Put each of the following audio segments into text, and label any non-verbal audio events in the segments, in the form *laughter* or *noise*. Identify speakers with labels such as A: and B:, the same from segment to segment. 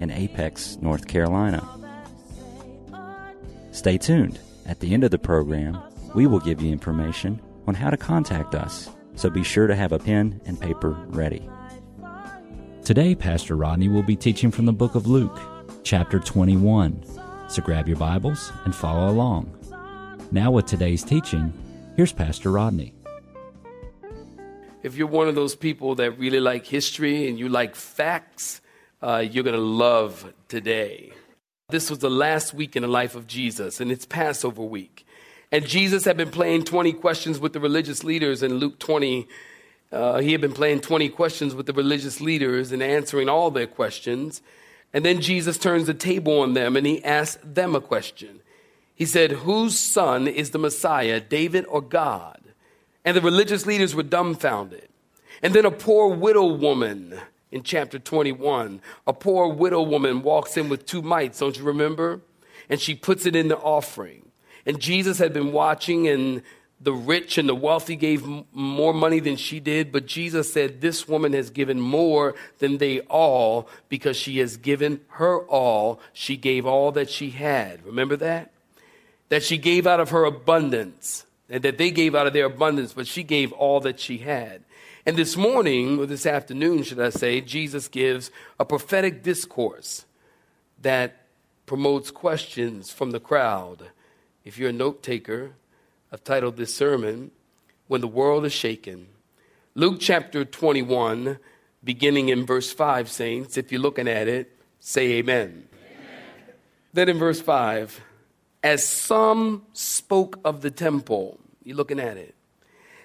A: in Apex, North Carolina. Stay tuned. At the end of the program, we will give you information on how to contact us, so be sure to have a pen and paper ready. Today, Pastor Rodney will be teaching from the book of Luke, chapter 21. So grab your Bibles and follow along. Now, with today's teaching, here's Pastor Rodney.
B: If you're one of those people that really like history and you like facts, uh, you're going to love today. This was the last week in the life of Jesus, and it's Passover week. And Jesus had been playing 20 questions with the religious leaders in Luke 20. Uh, he had been playing 20 questions with the religious leaders and answering all their questions. And then Jesus turns the table on them and he asks them a question. He said, Whose son is the Messiah, David or God? And the religious leaders were dumbfounded. And then a poor widow woman in chapter 21. A poor widow woman walks in with two mites, don't you remember? And she puts it in the offering. And Jesus had been watching, and the rich and the wealthy gave m- more money than she did. But Jesus said, This woman has given more than they all because she has given her all. She gave all that she had. Remember that? That she gave out of her abundance, and that they gave out of their abundance, but she gave all that she had. And this morning, or this afternoon, should I say, Jesus gives a prophetic discourse that promotes questions from the crowd. If you're a note taker, I've titled this sermon, When the World is Shaken. Luke chapter 21, beginning in verse 5, saints, if you're looking at it, say amen. amen. Then in verse 5, as some spoke of the temple, you're looking at it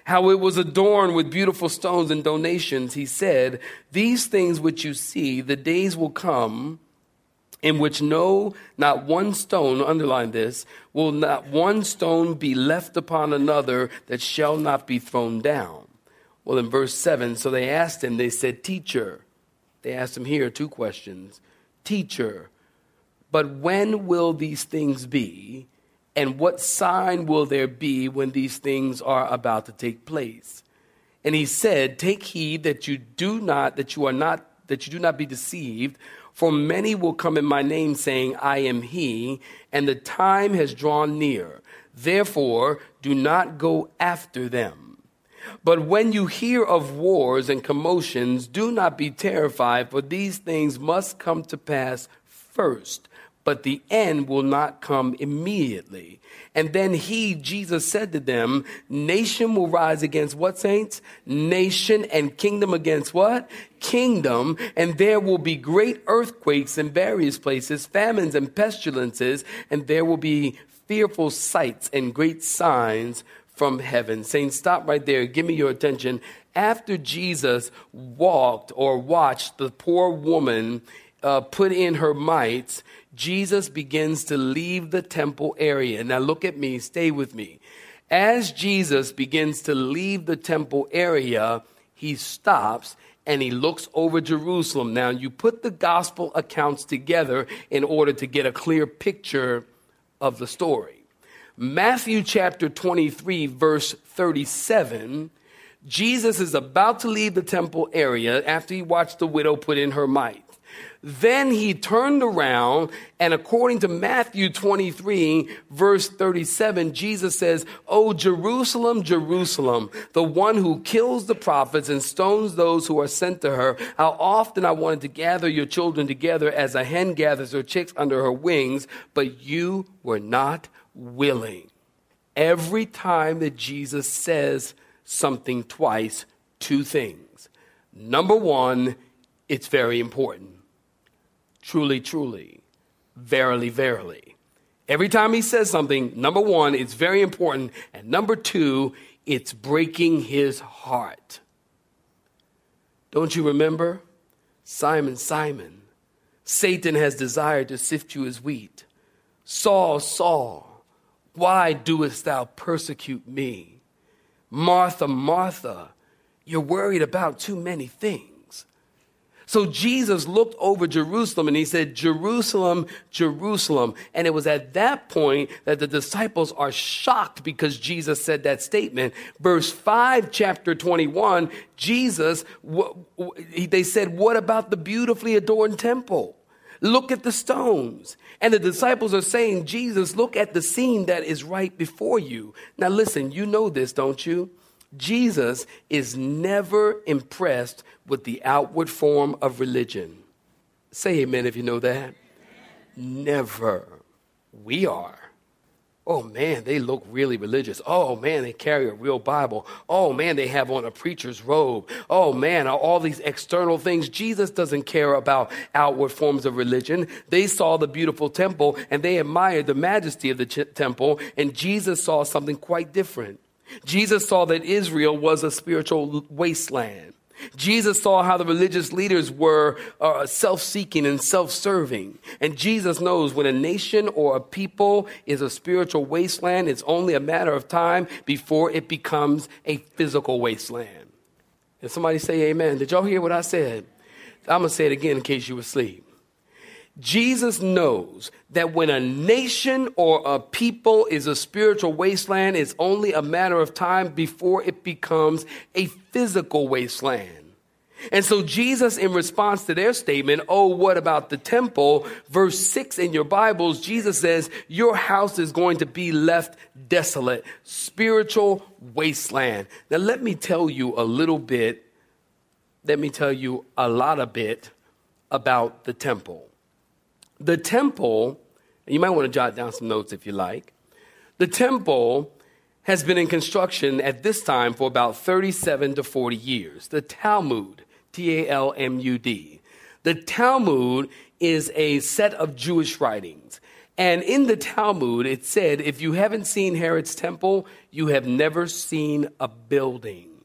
B: how it was adorned with beautiful stones and donations, he said, These things which you see, the days will come in which no, not one stone, underline this, will not one stone be left upon another that shall not be thrown down. Well, in verse 7, so they asked him, they said, Teacher. They asked him here two questions Teacher, but when will these things be? And what sign will there be when these things are about to take place? And he said, Take heed that you do not, that you are not, that you do not be deceived. For many will come in my name, saying, I am he, and the time has drawn near. Therefore, do not go after them. But when you hear of wars and commotions, do not be terrified, for these things must come to pass first but the end will not come immediately. And then he, Jesus, said to them, Nation will rise against what, saints? Nation and kingdom against what? Kingdom. And there will be great earthquakes in various places, famines and pestilences, and there will be fearful sights and great signs from heaven. Saints, stop right there. Give me your attention. After Jesus walked or watched the poor woman uh, put in her mites, Jesus begins to leave the temple area. Now, look at me, stay with me. As Jesus begins to leave the temple area, he stops and he looks over Jerusalem. Now, you put the gospel accounts together in order to get a clear picture of the story. Matthew chapter 23, verse 37, Jesus is about to leave the temple area after he watched the widow put in her mite. Then he turned around, and according to Matthew 23, verse 37, Jesus says, Oh, Jerusalem, Jerusalem, the one who kills the prophets and stones those who are sent to her, how often I wanted to gather your children together as a hen gathers her chicks under her wings, but you were not willing. Every time that Jesus says something twice, two things. Number one, it's very important. Truly, truly. Verily, verily. Every time he says something, number one, it's very important. And number two, it's breaking his heart. Don't you remember? Simon, Simon, Satan has desired to sift you as wheat. Saul, Saul, why doest thou persecute me? Martha, Martha, you're worried about too many things. So Jesus looked over Jerusalem and he said, Jerusalem, Jerusalem. And it was at that point that the disciples are shocked because Jesus said that statement. Verse 5, chapter 21, Jesus, they said, What about the beautifully adorned temple? Look at the stones. And the disciples are saying, Jesus, look at the scene that is right before you. Now listen, you know this, don't you? Jesus is never impressed with the outward form of religion. Say amen if you know that. Never. We are. Oh man, they look really religious. Oh man, they carry a real Bible. Oh man, they have on a preacher's robe. Oh man, all these external things. Jesus doesn't care about outward forms of religion. They saw the beautiful temple and they admired the majesty of the temple, and Jesus saw something quite different. Jesus saw that Israel was a spiritual wasteland. Jesus saw how the religious leaders were uh, self seeking and self serving. And Jesus knows when a nation or a people is a spiritual wasteland, it's only a matter of time before it becomes a physical wasteland. And somebody say amen. Did y'all hear what I said? I'm going to say it again in case you were asleep. Jesus knows that when a nation or a people is a spiritual wasteland, it's only a matter of time before it becomes a physical wasteland. And so, Jesus, in response to their statement, Oh, what about the temple? Verse 6 in your Bibles, Jesus says, Your house is going to be left desolate, spiritual wasteland. Now, let me tell you a little bit, let me tell you a lot of bit about the temple. The temple, you might want to jot down some notes if you like. The temple has been in construction at this time for about 37 to 40 years. The Talmud, T A L M U D. The Talmud is a set of Jewish writings. And in the Talmud, it said, if you haven't seen Herod's temple, you have never seen a building.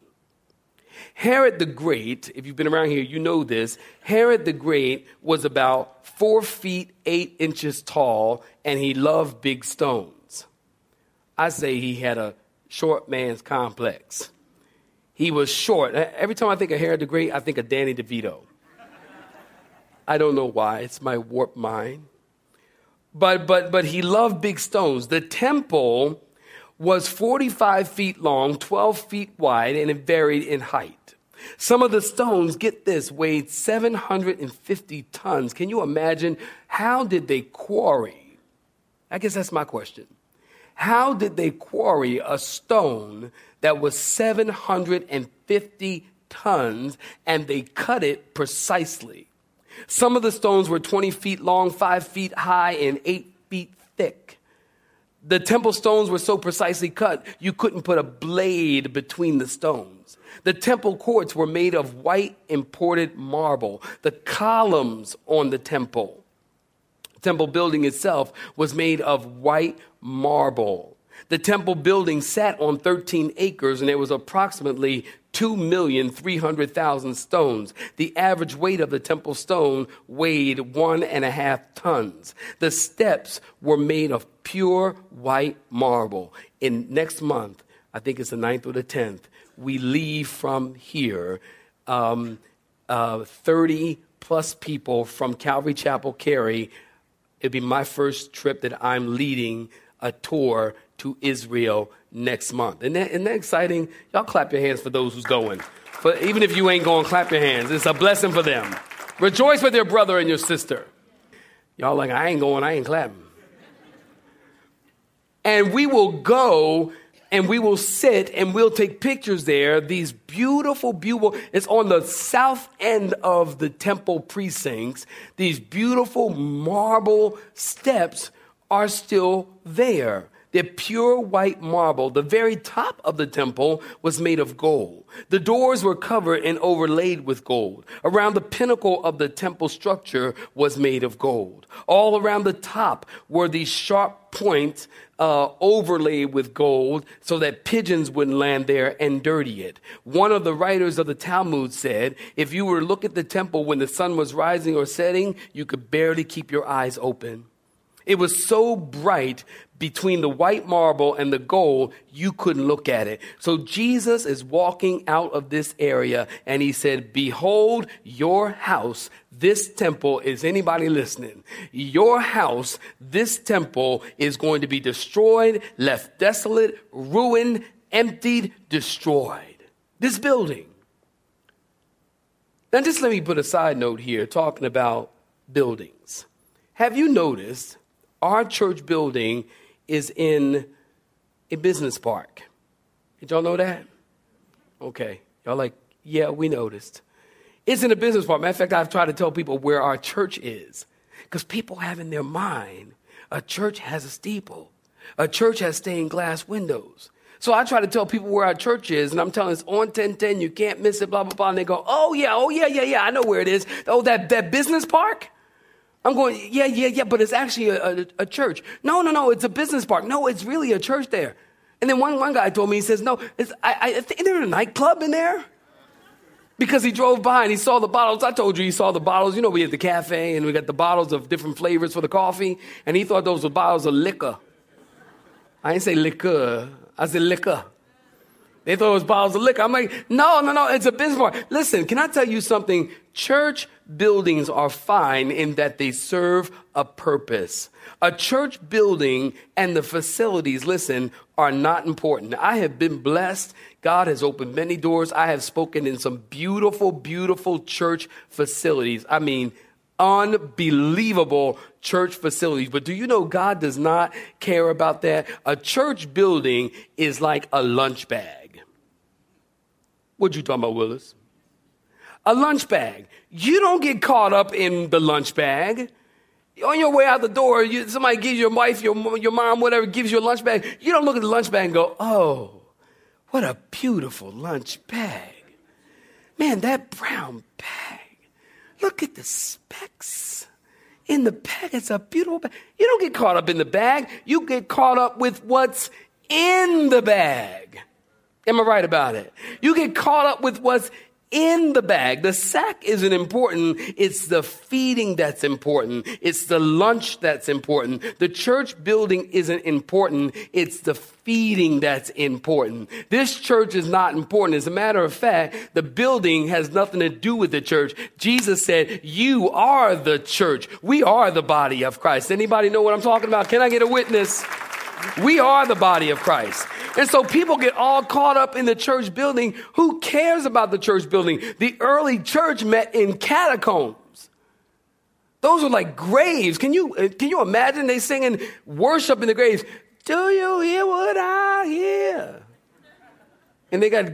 B: Herod the Great, if you've been around here, you know this. Herod the Great was about four feet eight inches tall, and he loved big stones. I say he had a short man's complex. He was short. Every time I think of Herod the Great, I think of Danny DeVito. I don't know why, it's my warped mind. But, but, but he loved big stones. The temple was 45 feet long, 12 feet wide, and it varied in height. Some of the stones, get this, weighed 750 tons. Can you imagine? How did they quarry? I guess that's my question. How did they quarry a stone that was 750 tons and they cut it precisely? Some of the stones were 20 feet long, 5 feet high, and 8 feet thick. The temple stones were so precisely cut, you couldn't put a blade between the stones. The temple courts were made of white imported marble. The columns on the temple, temple building itself, was made of white marble. The temple building sat on 13 acres and it was approximately 2,300,000 stones. The average weight of the temple stone weighed one and a half tons. The steps were made of pure white marble. In next month, I think it's the 9th or the 10th, we leave from here um, uh, 30 plus people from Calvary Chapel Cary. It'll be my first trip that I'm leading a tour to Israel next month. Isn't that, isn't that exciting? Y'all clap your hands for those who's going. But even if you ain't going, clap your hands. It's a blessing for them. Rejoice with your brother and your sister. Y'all like, I ain't going, I ain't clapping. And we will go and we will sit and we'll take pictures there. These beautiful, beautiful, it's on the south end of the temple precincts. These beautiful marble steps are still there. The pure white marble, the very top of the temple was made of gold. The doors were covered and overlaid with gold. Around the pinnacle of the temple structure was made of gold. All around the top were these sharp points uh, overlaid with gold so that pigeons wouldn't land there and dirty it. One of the writers of the Talmud said, if you were to look at the temple when the sun was rising or setting, you could barely keep your eyes open. It was so bright between the white marble and the gold, you couldn't look at it. So Jesus is walking out of this area and he said, Behold, your house, this temple, is anybody listening? Your house, this temple is going to be destroyed, left desolate, ruined, emptied, destroyed. This building. Now, just let me put a side note here talking about buildings. Have you noticed our church building is in a business park. Did y'all know that? Okay. Y'all like, yeah, we noticed. It's in a business park. Matter of fact, I've tried to tell people where our church is. Because people have in their mind a church has a steeple, a church has stained glass windows. So I try to tell people where our church is, and I'm telling it's on 1010, you can't miss it, blah, blah, blah. And they go, oh, yeah, oh, yeah, yeah, yeah, I know where it is. Oh, that, that business park? I'm going, yeah, yeah, yeah, but it's actually a, a, a, church. No, no, no, it's a business park. No, it's really a church there. And then one, one guy told me, he says, no, it's, I, I think there's a nightclub in there. Because he drove by and he saw the bottles. I told you he saw the bottles. You know, we had the cafe and we got the bottles of different flavors for the coffee. And he thought those were bottles of liquor. I didn't say liquor, I said liquor. They thought it was bottles of liquor. I'm like, no, no, no, it's a business park. Listen, can I tell you something? Church buildings are fine in that they serve a purpose. A church building and the facilities, listen, are not important. I have been blessed. God has opened many doors. I have spoken in some beautiful, beautiful church facilities. I mean, unbelievable church facilities. But do you know God does not care about that? A church building is like a lunch bag. What you talking about, Willis? A lunch bag. You don't get caught up in the lunch bag. On your way out the door, you, somebody gives your wife, your, your mom, whatever, gives you a lunch bag. You don't look at the lunch bag and go, oh, what a beautiful lunch bag. Man, that brown bag. Look at the specks in the bag. It's a beautiful bag. You don't get caught up in the bag. You get caught up with what's in the bag. Am I right about it? You get caught up with what's in the bag. The sack isn't important. It's the feeding that's important. It's the lunch that's important. The church building isn't important. It's the feeding that's important. This church is not important. As a matter of fact, the building has nothing to do with the church. Jesus said, you are the church. We are the body of Christ. Anybody know what I'm talking about? Can I get a witness? We are the body of Christ. And so people get all caught up in the church building. Who cares about the church building? The early church met in catacombs. Those are like graves. Can you, uh, can you imagine they singing worship in the graves? Do you hear what I hear? And they got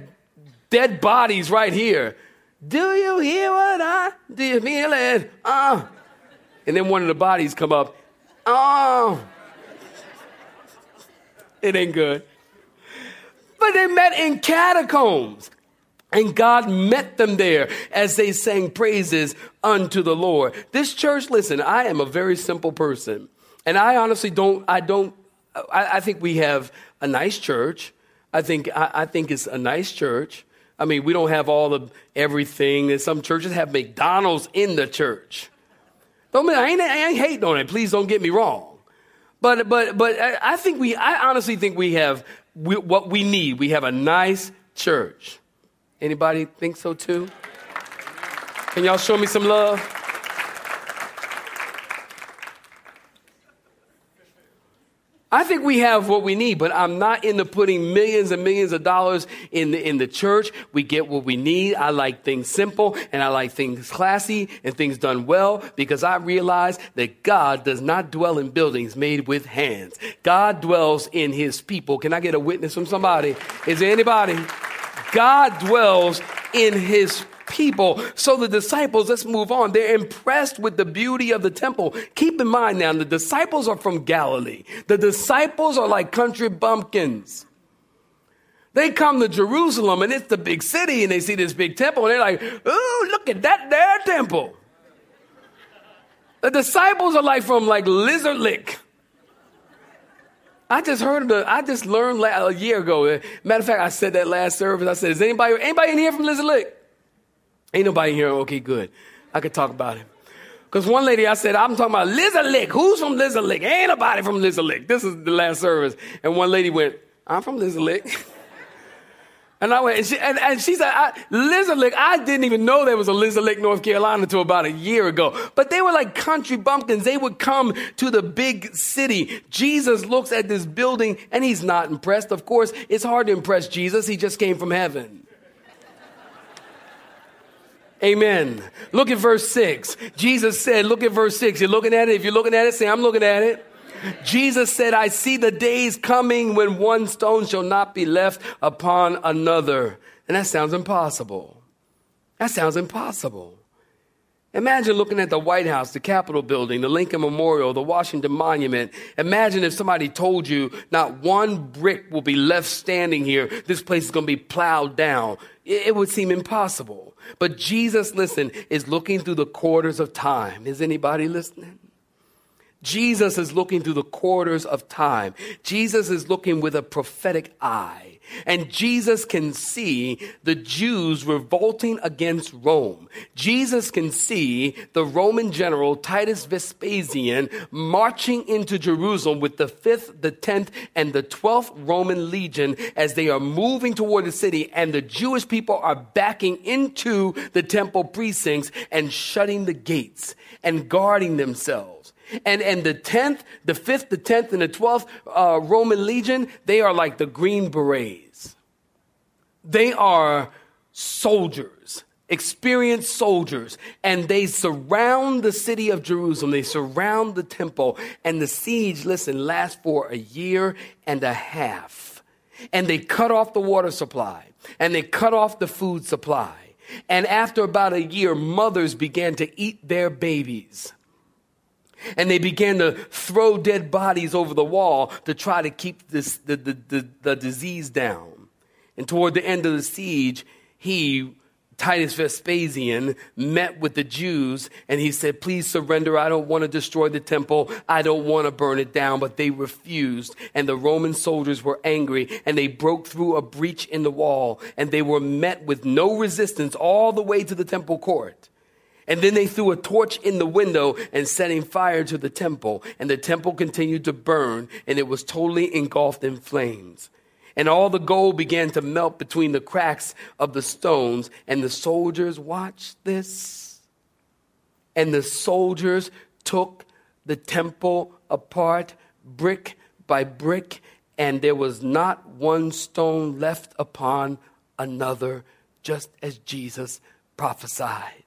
B: dead bodies right here. Do you hear what I do you feel it? Uh. And then one of the bodies come up. Oh. It ain't good. But they met in catacombs. And God met them there as they sang praises unto the Lord. This church, listen, I am a very simple person. And I honestly don't, I don't, I, I think we have a nice church. I think, I, I, think it's a nice church. I mean, we don't have all of everything. And some churches have McDonald's in the church. Don't mean I ain't, I ain't hating on it. Please don't get me wrong. But, but, but I think we, I honestly think we have we, what we need. We have a nice church. Anybody think so too? Can y'all show me some love? I think we have what we need, but I'm not into putting millions and millions of dollars in the, in the church. We get what we need. I like things simple and I like things classy and things done well because I realize that God does not dwell in buildings made with hands. God dwells in his people. Can I get a witness from somebody? Is there anybody? God dwells in his people. So the disciples, let's move on. They're impressed with the beauty of the temple. Keep in mind now, the disciples are from Galilee. The disciples are like country bumpkins. They come to Jerusalem and it's the big city and they see this big temple and they're like, ooh, look at that there temple. The disciples are like from like Lizard Lick. I just heard the, I just learned a year ago. Matter of fact, I said that last service. I said, is anybody, anybody in here from Lizard Lick? Ain't nobody here. Okay, good. I could talk about it. Because one lady, I said, I'm talking about Lizard Lick. Who's from Lizard Lick? Ain't nobody from Lizard Lick. This is the last service. And one lady went, I'm from Lizard Lick. *laughs* And I went, and she, and, and she said, I, Lizard Lick, I didn't even know there was a Lizard Lick, North Carolina until about a year ago. But they were like country bumpkins. They would come to the big city. Jesus looks at this building and he's not impressed. Of course, it's hard to impress Jesus. He just came from heaven. Amen. Look at verse 6. Jesus said, look at verse 6. You're looking at it. If you're looking at it, say, I'm looking at it. Jesus said, I see the days coming when one stone shall not be left upon another. And that sounds impossible. That sounds impossible. Imagine looking at the White House, the Capitol building, the Lincoln Memorial, the Washington Monument. Imagine if somebody told you not one brick will be left standing here. This place is going to be plowed down. It would seem impossible. But Jesus, listen, is looking through the quarters of time. Is anybody listening? Jesus is looking through the quarters of time. Jesus is looking with a prophetic eye. And Jesus can see the Jews revolting against Rome. Jesus can see the Roman general Titus Vespasian marching into Jerusalem with the 5th, the 10th, and the 12th Roman legion as they are moving toward the city and the Jewish people are backing into the temple precincts and shutting the gates and guarding themselves. And, and the 10th, the 5th, the 10th, and the 12th uh, Roman legion, they are like the Green Berets. They are soldiers, experienced soldiers, and they surround the city of Jerusalem. They surround the temple, and the siege, listen, lasts for a year and a half. And they cut off the water supply, and they cut off the food supply. And after about a year, mothers began to eat their babies. And they began to throw dead bodies over the wall to try to keep this, the, the, the, the disease down. And toward the end of the siege, he, Titus Vespasian, met with the Jews and he said, Please surrender. I don't want to destroy the temple. I don't want to burn it down. But they refused. And the Roman soldiers were angry and they broke through a breach in the wall and they were met with no resistance all the way to the temple court. And then they threw a torch in the window and setting fire to the temple. And the temple continued to burn and it was totally engulfed in flames. And all the gold began to melt between the cracks of the stones. And the soldiers watched this. And the soldiers took the temple apart brick by brick. And there was not one stone left upon another, just as Jesus prophesied.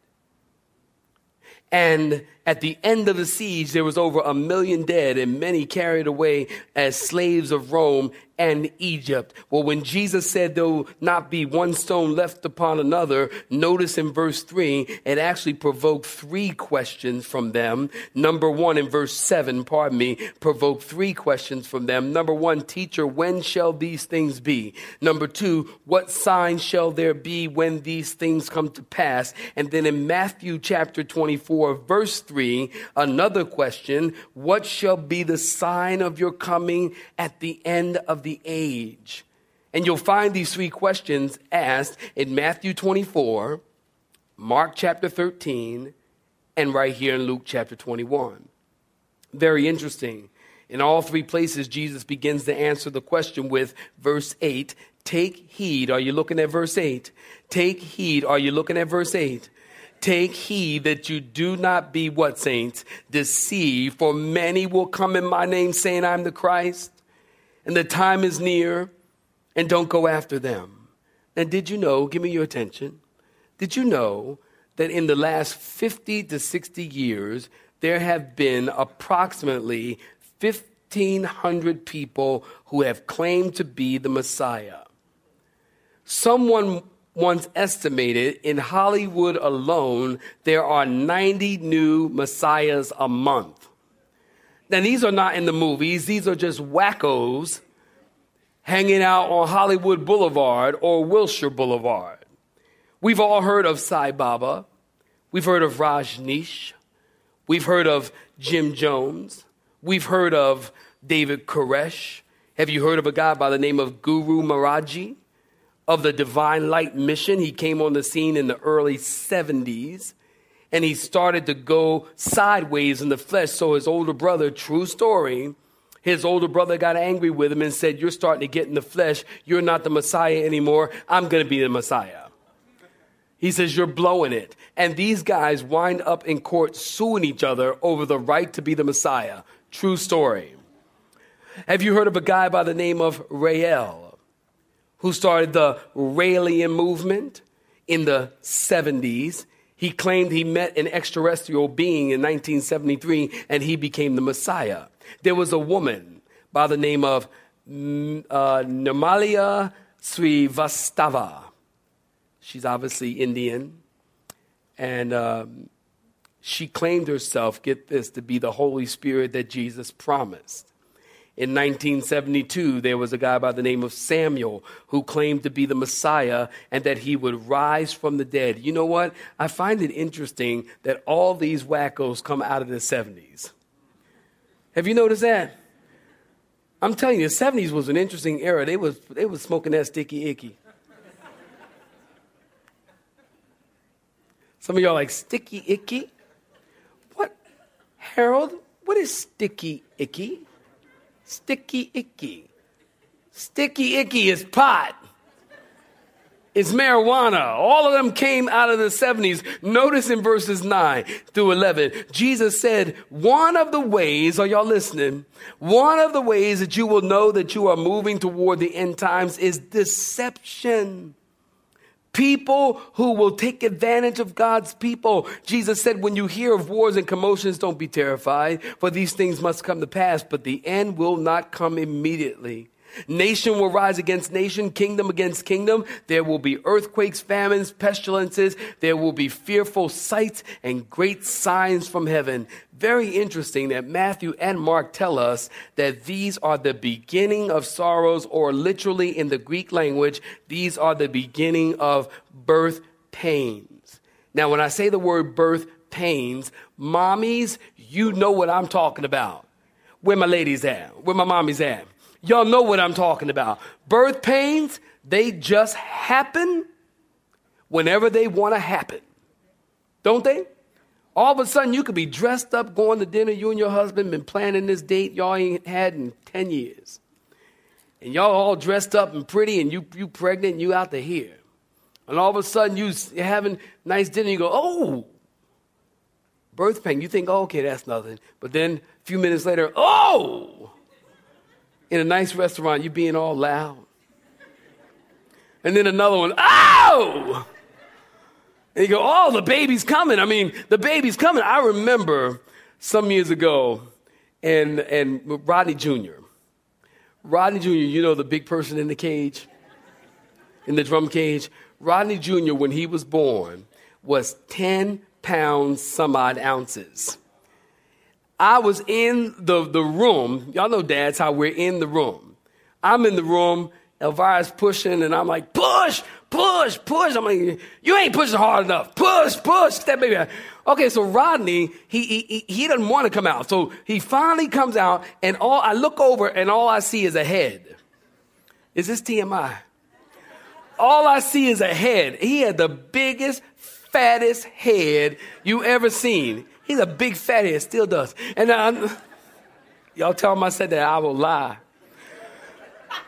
B: And at the end of the siege, there was over a million dead and many carried away as slaves of Rome and Egypt. Well, when Jesus said there will not be one stone left upon another, notice in verse 3, it actually provoked three questions from them. Number one, in verse 7, pardon me, provoked three questions from them. Number one, teacher, when shall these things be? Number two, what sign shall there be when these things come to pass? And then in Matthew chapter 24, verse 3, another question, what shall be the sign of your coming at the end of the the age? And you'll find these three questions asked in Matthew 24, Mark chapter 13, and right here in Luke chapter 21. Very interesting. In all three places, Jesus begins to answer the question with verse 8 Take heed. Are you looking at verse 8? Take heed. Are you looking at verse 8? Take heed that you do not be what, saints? Deceived, for many will come in my name saying, I'm the Christ and the time is near, and don't go after them. And did you know, give me your attention, did you know that in the last 50 to 60 years, there have been approximately 1,500 people who have claimed to be the Messiah? Someone once estimated in Hollywood alone, there are 90 new messiahs a month. Now, these are not in the movies, these are just wackos hanging out on Hollywood Boulevard or Wilshire Boulevard. We've all heard of Sai Baba, we've heard of Rajneesh, we've heard of Jim Jones, we've heard of David Koresh. Have you heard of a guy by the name of Guru Maharaji of the Divine Light Mission? He came on the scene in the early 70s and he started to go sideways in the flesh. So his older brother, true story, his older brother got angry with him and said, You're starting to get in the flesh. You're not the Messiah anymore. I'm going to be the Messiah. He says, You're blowing it. And these guys wind up in court suing each other over the right to be the Messiah. True story. Have you heard of a guy by the name of Rael, who started the Raelian movement in the 70s? He claimed he met an extraterrestrial being in 1973 and he became the Messiah. There was a woman by the name of mm, uh, Nirmala Srivastava. She's obviously Indian. And um, she claimed herself, get this, to be the Holy Spirit that Jesus promised. In 1972, there was a guy by the name of Samuel who claimed to be the Messiah and that he would rise from the dead. You know what? I find it interesting that all these wackos come out of the 70s. Have you noticed that? I'm telling you, the 70s was an interesting era. They was, they was smoking that sticky icky. Some of y'all like sticky icky? What? Harold, what is sticky icky? Sticky icky. Sticky icky is pot. It's marijuana. All of them came out of the 70s. Notice in verses 9 through 11, Jesus said, One of the ways, are y'all listening? One of the ways that you will know that you are moving toward the end times is deception. People who will take advantage of God's people. Jesus said, when you hear of wars and commotions, don't be terrified, for these things must come to pass, but the end will not come immediately. Nation will rise against nation, kingdom against kingdom. There will be earthquakes, famines, pestilences. There will be fearful sights and great signs from heaven. Very interesting that Matthew and Mark tell us that these are the beginning of sorrows, or literally in the Greek language, these are the beginning of birth pains. Now, when I say the word birth pains, mommies, you know what I'm talking about. Where my ladies at? Where my mommies at? Y'all know what I'm talking about. Birth pains, they just happen whenever they want to happen. Don't they? All of a sudden, you could be dressed up going to dinner. You and your husband been planning this date y'all ain't had in 10 years. And y'all all dressed up and pretty, and you, you pregnant, and you out to here. And all of a sudden, you having nice dinner, you go, oh, birth pain. You think, oh, okay, that's nothing. But then a few minutes later, oh, in a nice restaurant, you're being all loud. And then another one, oh! And you go, oh, the baby's coming. I mean, the baby's coming. I remember some years ago, and, and Rodney Jr. Rodney Jr., you know, the big person in the cage, in the drum cage. Rodney Jr., when he was born, was 10 pounds, some odd ounces. I was in the, the room. Y'all know dads how we're in the room. I'm in the room. Elvira's pushing, and I'm like, push, push, push. I'm like, you ain't pushing hard enough. Push, push. That baby. out. Okay, so Rodney, he, he, he doesn't want to come out. So he finally comes out, and all I look over, and all I see is a head. Is this TMI? All I see is a head. He had the biggest, fattest head you ever seen. He's a big fatty and still does. And I'm, y'all tell him I said that, I will lie.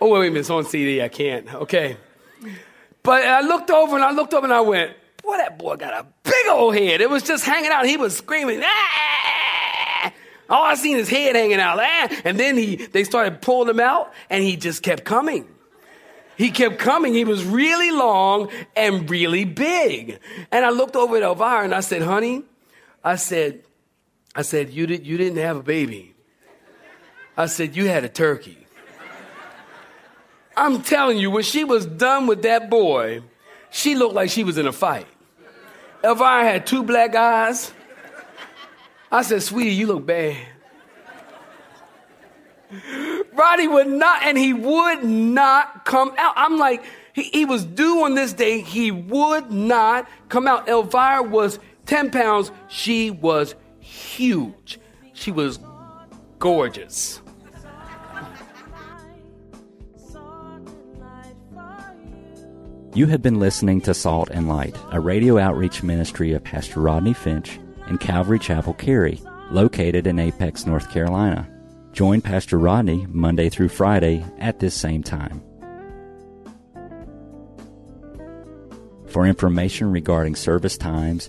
B: Oh, wait, wait a minute, it's on CD, I can't. Okay. But I looked over and I looked over and I went, boy, that boy got a big old head. It was just hanging out. He was screaming, ah! All I seen is head hanging out. Ah! And then he, they started pulling him out and he just kept coming. He kept coming. He was really long and really big. And I looked over at Elvira and I said, honey, I said, I said, you, did, you didn't have a baby. I said, you had a turkey. I'm telling you, when she was done with that boy, She looked like she was in a fight. Elvira had two black eyes. I said, sweetie, you look bad. Roddy would not, and he would not come out. I'm like, he, he was due on this day. He would not come out. Elvira was 10 pounds. She was huge. She was gorgeous.
A: You have been listening to Salt and Light, a radio outreach ministry of Pastor Rodney Finch in Calvary Chapel, Cary, located in Apex, North Carolina. Join Pastor Rodney Monday through Friday at this same time. For information regarding service times,